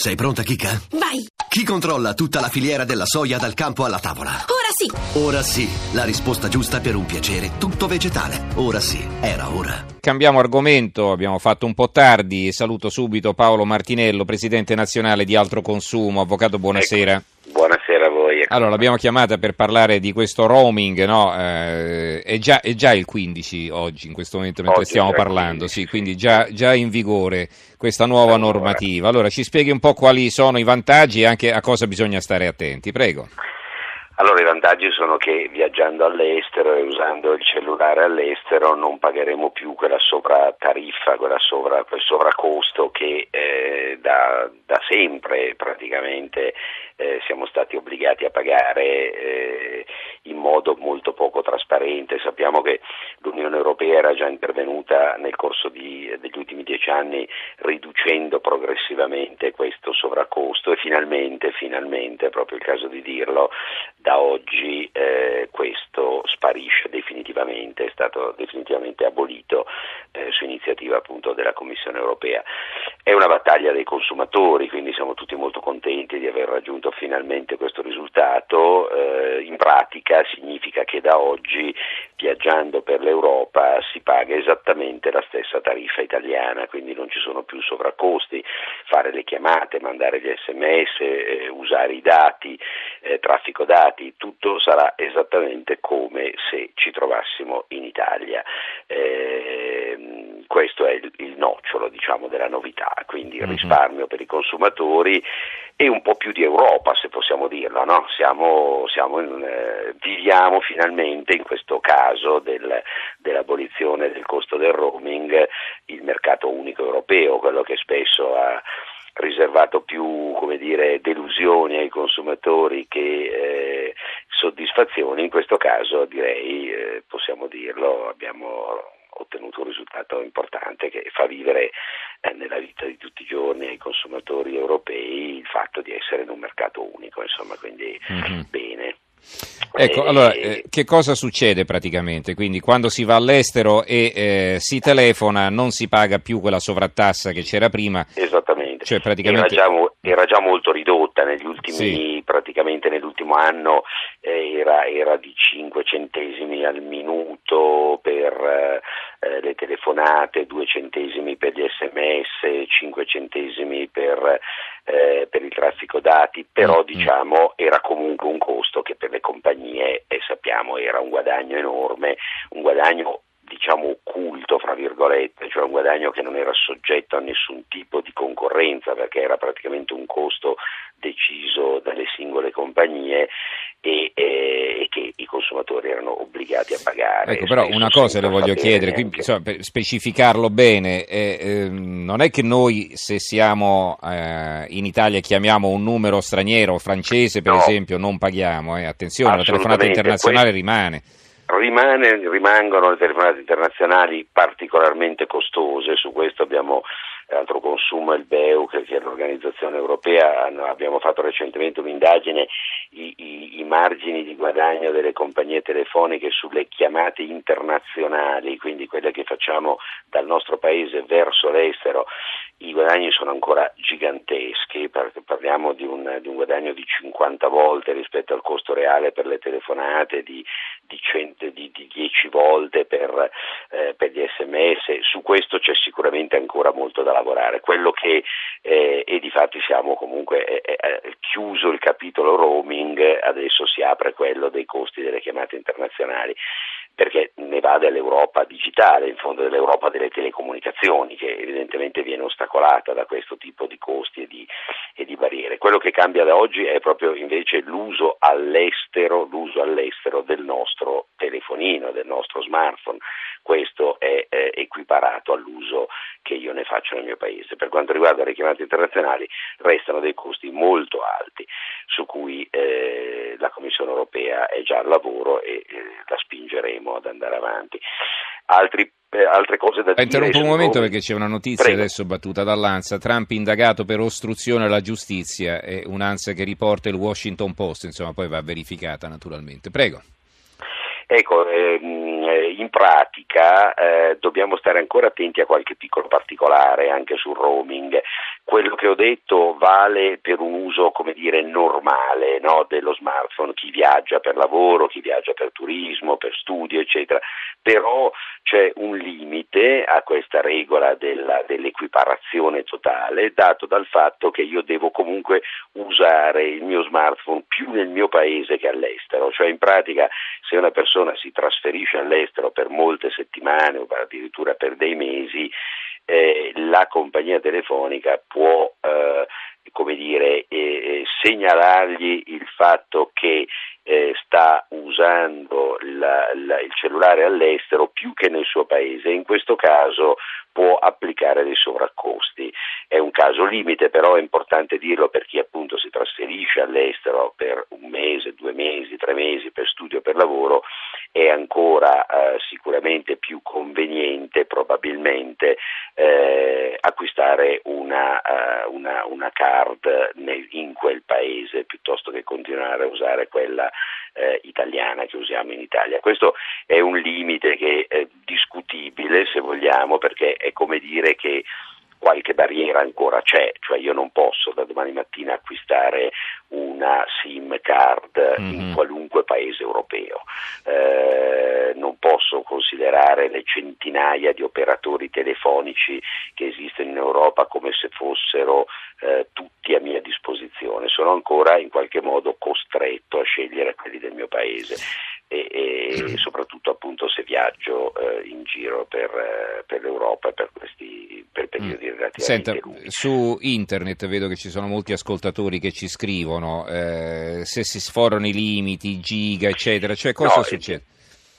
Sei pronta, Kika? Vai! Chi controlla tutta la filiera della soia dal campo alla tavola? Ora sì! Ora sì, la risposta giusta per un piacere tutto vegetale. Ora sì, era ora. Cambiamo argomento, abbiamo fatto un po' tardi. Saluto subito Paolo Martinello, presidente nazionale di Altro Consumo. Avvocato, buonasera. Ecco. Buonasera. Allora, l'abbiamo chiamata per parlare di questo roaming, no? Eh, è, già, è, già, il 15 oggi, in questo momento, mentre oggi stiamo parlando, 15, sì, quindi già, già, in vigore questa nuova normativa. Allora, ci spieghi un po' quali sono i vantaggi e anche a cosa bisogna stare attenti, prego. Allora i vantaggi sono che viaggiando all'estero e usando il cellulare all'estero non pagheremo più quella sovratariffa, quella sovra, quel sovracosto che eh, da, da, sempre praticamente eh, siamo stati obbligati a pagare eh, in modo molto poco trasparente. Sappiamo che l'Unione Europea era già intervenuta nel corso di, degli ultimi dieci anni riducendo progressivamente questo sovracosto e finalmente, finalmente, è proprio il caso di dirlo, da oggi eh, questo sparisce definitivamente, è stato definitivamente abolito eh, su iniziativa appunto della Commissione Europea. È una battaglia dei consumatori, quindi siamo tutti molto contenti di aver raggiunto finalmente questo risultato. Eh, in pratica significa che da oggi viaggiando per l'Europa si paga esattamente la stessa tariffa italiana, quindi non ci sono più sovraccosti, fare le chiamate, mandare gli sms, eh, usare i dati, eh, traffico dati, tutto sarà esattamente come se ci trovassimo in Italia. Eh, questo è il, il nocciolo diciamo, della novità, quindi il mhm. risparmio per i consumatori e un po' più di Europa, se possiamo dirlo. No? Siamo, siamo in, eh, viviamo finalmente in questo caso del, dell'abolizione del costo del roaming il mercato unico europeo, quello che spesso ha riservato più dire, delusioni ai consumatori che eh, soddisfazioni, in questo caso direi, eh, possiamo dirlo, abbiamo ottenuto un risultato importante che fa vivere eh, nella vita di tutti i giorni ai consumatori europei il fatto di essere in un mercato unico, insomma, quindi mm-hmm. bene. Ecco, e... allora, eh, che cosa succede praticamente? Quindi quando si va all'estero e eh, si telefona non si paga più quella sovrattassa che c'era prima. Esattamente. Cioè, praticamente... era, già, era, già, molto ridotta negli ultimi, sì. praticamente nell'ultimo anno eh, era, era, di 5 centesimi al minuto per eh, le telefonate, 2 centesimi per gli sms, 5 centesimi per, eh, per il traffico dati, però mm. diciamo era comunque un costo che per le compagnie eh, sappiamo era un guadagno enorme, un guadagno diciamo occulto, fra virgolette, cioè un guadagno che non era soggetto a nessun tipo di concorrenza perché era praticamente un costo deciso dalle singole compagnie consumatori erano obbligati a pagare. Ecco, però una cosa le voglio chiedere, quindi, insomma, per specificarlo bene, eh, eh, non è che noi se siamo eh, in Italia chiamiamo un numero straniero, francese per no, esempio, non paghiamo, eh, attenzione, la telefonata internazionale que- rimane. Rimane, rimangono le telefonate internazionali particolarmente costose, su questo abbiamo altro consumo e il BEU, che è l'organizzazione europea, abbiamo fatto recentemente un'indagine, i, i, i, margini di guadagno delle compagnie telefoniche sulle chiamate internazionali, quindi quelle che facciamo dal nostro paese verso l'estero, i guadagni sono ancora giganteschi, parliamo di un, di un guadagno di 50 volte rispetto al costo reale per le telefonate, di, di, 100, di 10 volte per, eh, per gli sms, su questo c'è sicuramente ancora molto da lavorare. Quello che, eh, e di fatti siamo comunque eh, eh, chiuso il capitolo roaming, adesso si apre quello dei costi delle chiamate internazionali perché ne va dell'Europa digitale, in fondo dell'Europa delle telecomunicazioni, che evidentemente viene ostacolata da questo tipo di costi e di, e di barriere. Quello che cambia da oggi è proprio invece l'uso all'estero, l'uso all'estero del nostro telefonino, del nostro smartphone. Questo è eh, equiparato all'uso che io ne faccio nel mio paese. Per quanto riguarda le chiamate internazionali restano dei costi molto alti su cui eh, la Commissione europea è già al lavoro e eh, la spingeremo ad andare avanti. Altri eh, altre cose da dire. Interrompo un momento perché c'è una notizia Prego. adesso battuta dall'ANSA. Trump indagato per ostruzione alla giustizia, è un'ANSA che riporta il Washington Post, insomma poi va verificata naturalmente. Prego. Ecco, ehm, in pratica eh, dobbiamo stare ancora attenti a qualche piccolo particolare anche sul roaming. Quello che ho detto vale per un uso, come dire, normale no, dello smartphone, chi viaggia per lavoro, chi viaggia per turismo, per studio, eccetera. Però c'è un limite a questa regola della, dell'equiparazione totale, dato dal fatto che io devo comunque usare il mio smartphone più nel mio paese che all'estero, cioè in pratica se una persona si trasferisce all'estero per molte settimane o addirittura per dei mesi, eh, la compagnia telefonica può eh, come dire, eh, segnalargli il fatto che eh, sta usando la, la, il cellulare all'estero più che nel suo paese, in questo caso può applicare dei sovraccosti. È un caso limite, però è importante dirlo per chi appunto si trasferisce all'estero per un mese, due mesi, tre mesi per studio per lavoro, è ancora eh, sicuramente più conveniente probabilmente eh, acquistare una, uh, una, una card nel, in quel paese piuttosto che continuare a usare quella eh, italiana che usiamo in Italia. Questo è un limite che è discutibile se vogliamo perché è come dire che qualche barriera ancora c'è, cioè io non posso da domani mattina acquistare una SIM card mm-hmm. in qualunque paese europeo, eh, non posso considerare le centinaia di operatori telefonici che esistono in Europa come se fossero eh, tutti a mia disposizione, sono ancora in qualche modo costretto a scegliere quelli del mio paese e, e soprattutto appunto se viaggio eh, in giro per, eh, per, l'Europa per, questi, per periodi mm. relativamente Senta, lunghi. Su internet vedo che ci sono molti ascoltatori che ci scrivono eh, se si sforano i limiti, giga eccetera, cioè cosa no, succede?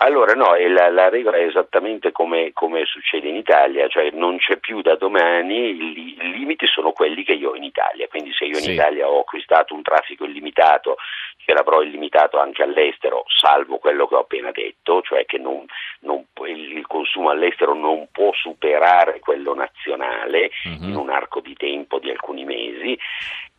Allora no, la, la, regola è esattamente come, come, succede in Italia, cioè non c'è più da domani, i, i, limiti sono quelli che io ho in Italia, quindi se io in sì. Italia ho acquistato un traffico illimitato, che l'avrò illimitato anche all'estero, salvo quello che ho appena detto, cioè che non, non, il, consumo all'estero non può superare quello nazionale uh-huh. in un arco di tempo di alcuni mesi,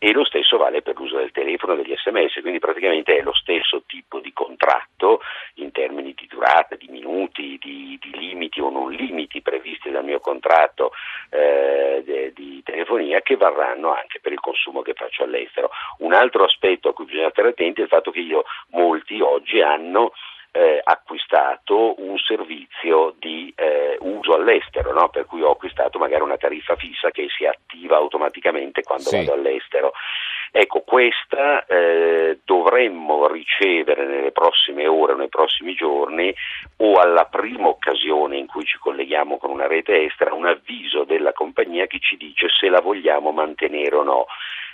e lo stesso vale per l'uso del telefono e degli sms, quindi praticamente è lo stesso tipo di contratto in termini di durata, di minuti, di, di limiti o non limiti previsti dal mio contratto eh, de, di telefonia che varranno anche per il consumo che faccio all'estero. Un altro aspetto a cui bisogna stare attenti è il fatto che io, molti oggi hanno eh, acquistato un servizio di uso all'estero, no? per cui ho acquistato magari una tariffa fissa che si attiva automaticamente quando sì. vado all'estero. Ecco, questa eh, dovremmo ricevere nelle prossime ore o nei prossimi giorni o alla prima occasione in cui ci colleghiamo con una rete estera un avviso della compagnia che ci dice se la vogliamo mantenere o no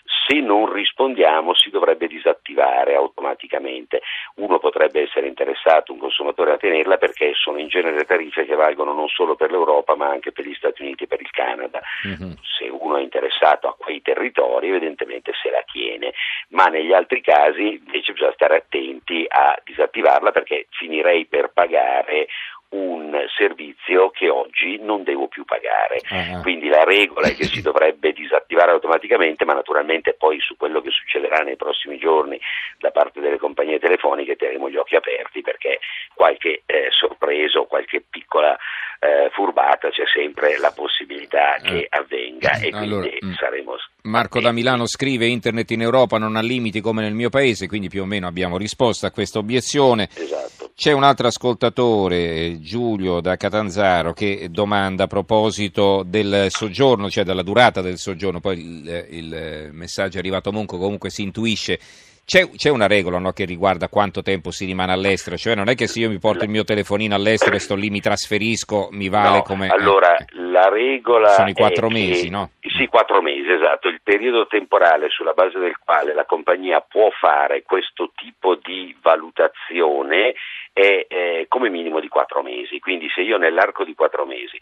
se non rispondiamo si dovrebbe disattivare automaticamente. Uno potrebbe essere interessato, un consumatore, a tenerla perché sono in genere tariffe che valgono non solo per l'Europa ma anche per gli Stati Uniti e per il Canada. Mm-hmm. Se uno è interessato a quei territori evidentemente se la tiene, ma negli altri casi invece bisogna stare attenti a disattivarla perché finirei per pagare un servizio che oggi non devo più pagare. Uh-huh. Quindi la regola è che si dovrebbe disattivare automaticamente, ma naturalmente poi su quello che succederà nei prossimi giorni da parte delle compagnie telefoniche terremo gli occhi aperti perché qualche eh, sorpresa o qualche piccola eh, furbata c'è sempre la possibilità che eh. avvenga e allora, quindi mm. saremo Marco da Milano scrive internet in Europa non ha limiti come nel mio paese, quindi più o meno abbiamo risposto a questa obiezione. Esatto. C'è un altro ascoltatore, Giulio da Catanzaro, che domanda a proposito del soggiorno, cioè della durata del soggiorno, poi il, il messaggio è arrivato comunque, comunque si intuisce c'è, c'è, una regola no, che riguarda quanto tempo si rimane all'estero, cioè non è che se io mi porto il mio telefonino all'estero e sto lì, mi trasferisco, mi vale no, come... Allora, eh, la regola... Sono i quattro mesi, che, no? Sì, quattro mesi, esatto. Il periodo temporale sulla base del quale la compagnia può fare questo tipo di valutazione è eh, come minimo di quattro mesi. Quindi se io nell'arco di quattro mesi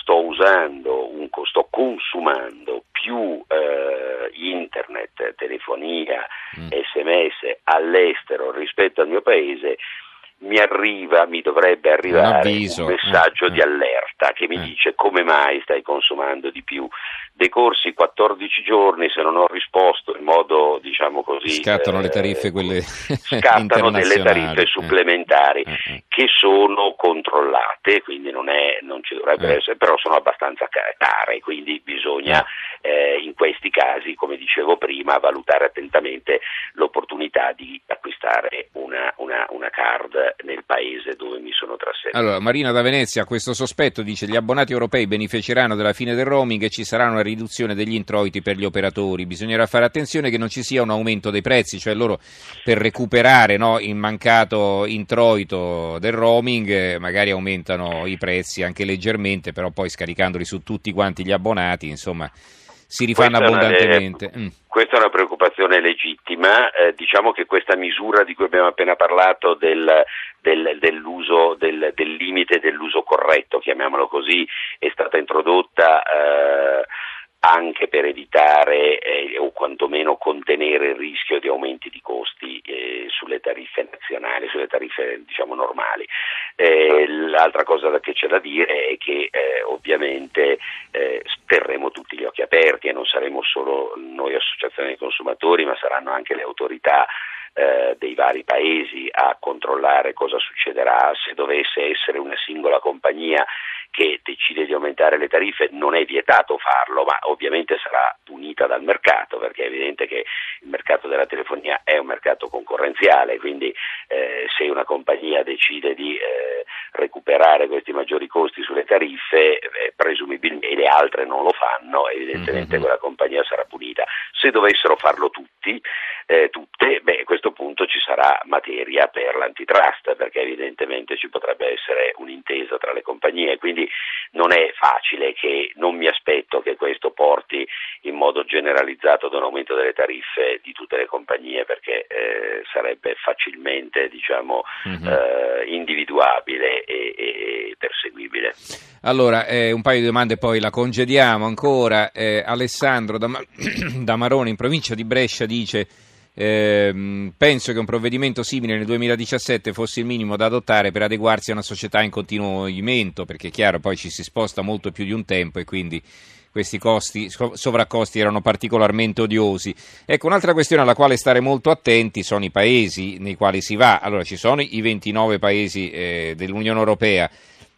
sto usando, un, sto consumando più eh, internet, telefonia, mm. sms all'estero rispetto al mio paese, mi arriva, mi dovrebbe arrivare un, un messaggio eh, di allerta che mi eh. dice come mai stai consumando di più. Decorsi 14 giorni, se non ho risposto in modo, diciamo così... Scattano eh, le tariffe quelle Scattano delle tariffe eh. supplementari eh, che sono controllate, quindi non, è, non ci dovrebbero essere, però sono abbastanza care, quindi bisogna in questi casi, come dicevo prima, valutare attentamente l'opportunità di acquistare una, una, una card nel paese dove mi sono trasferito. Allora, Marina da Venezia, questo sospetto dice gli abbonati europei beneficeranno della fine del roaming e ci sarà una riduzione degli introiti per gli operatori. Bisognerà fare attenzione che non ci sia un aumento dei prezzi, cioè loro per recuperare no, il mancato introito del roaming eh, magari aumentano i prezzi anche leggermente, però poi scaricandoli su tutti quanti gli abbonati, insomma si rifanno questa abbondantemente. È, mm. Questa è una preoccupazione legittima, eh, diciamo che questa misura di cui abbiamo appena parlato del, del, dell'uso, del, del, limite dell'uso corretto, chiamiamolo così, è stata introdotta eh, anche per evitare eh, o quantomeno contenere il rischio di aumenti di costi eh, sulle tariffe nazionali, sulle tariffe diciamo normali. Eh, l'altra cosa che c'è da dire è che eh, ovviamente eh, terremo tutti gli occhi aperti e non saremo solo noi associazioni dei consumatori, ma saranno anche le autorità eh, dei vari paesi a controllare cosa succederà. Se dovesse essere una singola compagnia che decide di aumentare le tariffe, non è vietato farlo, ma ovviamente sarà punita dal mercato, perché è evidente che il mercato della telefonia è un mercato concorrenziale, quindi se una compagnia decide di eh, recuperare questi maggiori costi sulle tariffe, eh, presumibilmente le altre non lo fanno, evidentemente mm-hmm. quella compagnia sarà punita. Se dovessero farlo tutti, eh, tutte, beh, a questo punto ci sarà materia per l'antitrust, perché evidentemente ci potrebbe essere un'intesa tra le compagnie, quindi non è facile che non mi aspetto che questo porti in modo generalizzato ad un aumento delle tariffe di tutte le compagnie, perché eh, sarebbe facilmente diciamo, mm-hmm. eh, individuabile e, e, perseguibile. Allora, eh, un paio di domande poi la congediamo ancora. Eh, Alessandro da, da Marone in provincia di Brescia dice eh, penso che un provvedimento simile nel 2017 fosse il minimo da adottare per adeguarsi a una società in continuo movimento, perché è chiaro, poi ci si sposta molto più di un tempo e quindi questi costi, sovraccosti erano particolarmente odiosi. Ecco, un'altra questione alla quale stare molto attenti sono i paesi nei quali si va. Allora, ci sono i 29 paesi eh, dell'Unione Europea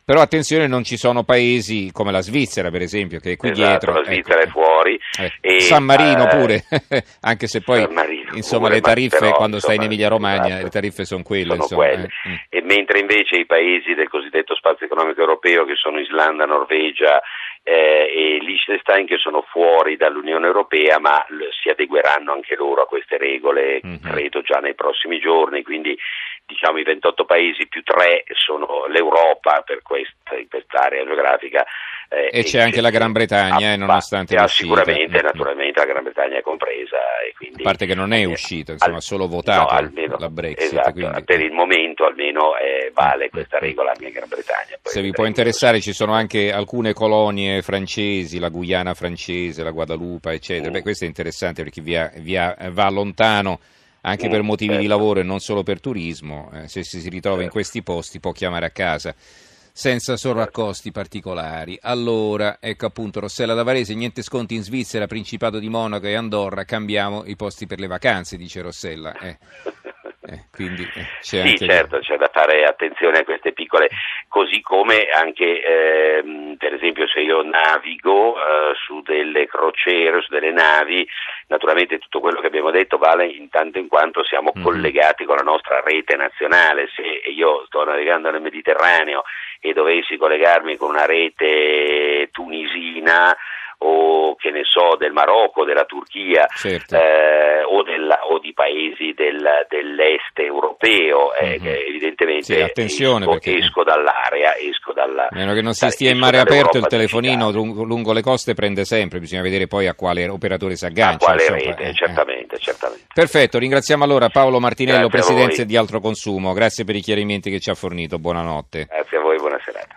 però attenzione, non ci sono paesi come la Svizzera, per esempio, che è qui esatto, dietro. La Svizzera ecco. è fuori. Eh. E, San Marino eh, pure, anche se poi insomma, pure, le tariffe però, quando insomma, stai in Emilia-Romagna, esatto, le tariffe sono quelle. Sono quelle. Eh. Mm. E mentre invece i paesi del cosiddetto spazio economico europeo, che sono Islanda, Norvegia eh, e Liechtenstein, che sono fuori dall'Unione Europea, ma l- si adegueranno anche loro a queste regole, mm-hmm. credo già nei prossimi giorni. Quindi diciamo i 28 paesi più 3 sono l'Europa per questa, in quest'area geografica. Eh, e, c'è anche la Gran Bretagna, eh, nonostante ah, Sicuramente, mm. naturalmente la Gran Bretagna è compresa. Quindi, a parte che non è eh, uscita, insomma, ha solo votato no, almeno, la Brexit. Esatto, quindi... Per il momento almeno eh, vale questa regola anche in Gran Bretagna. Se vi può interessare ci sono anche alcune colonie francesi, la Guyana francese, la Guadalupe, eccetera. Mm. Beh, questo è interessante perché via, via, va lontano anche per motivi di certo. lavoro e non solo per turismo, eh, se si ritrova in certo. questi posti può chiamare a casa senza sovraccosti particolari. Allora, ecco appunto Rossella Davarese, niente sconti in Svizzera, Principato di Monaco e Andorra, cambiamo i posti per le vacanze, dice Rossella. Eh. Eh, quindi, eh, sì, certo, c'è da fare attenzione a queste piccole, così come anche ehm, per esempio se io navigo eh, su delle crociere, su delle navi, naturalmente tutto quello che abbiamo detto vale in tanto in quanto siamo mm-hmm. collegati con la nostra rete nazionale, se io sto navigando nel Mediterraneo e dovessi collegarmi con una rete tunisina, o che ne so del Marocco, della Turchia certo. eh, o, della, o, di paesi del, dell'est europeo, eh, mm-hmm. evidentemente sì, attenzione esco, perché... esco dall'area, esco dalla... Meno che non si stia in mare aperto il telefonino lungo, lungo, le coste prende sempre, bisogna vedere poi a quale operatore si aggancia. A quale insomma, rete, eh, certamente, eh. certamente. Perfetto, ringraziamo allora Paolo Martinello, Presidente di Altro Consumo, grazie per i chiarimenti che ci ha fornito, buonanotte. Grazie a voi, buona serata.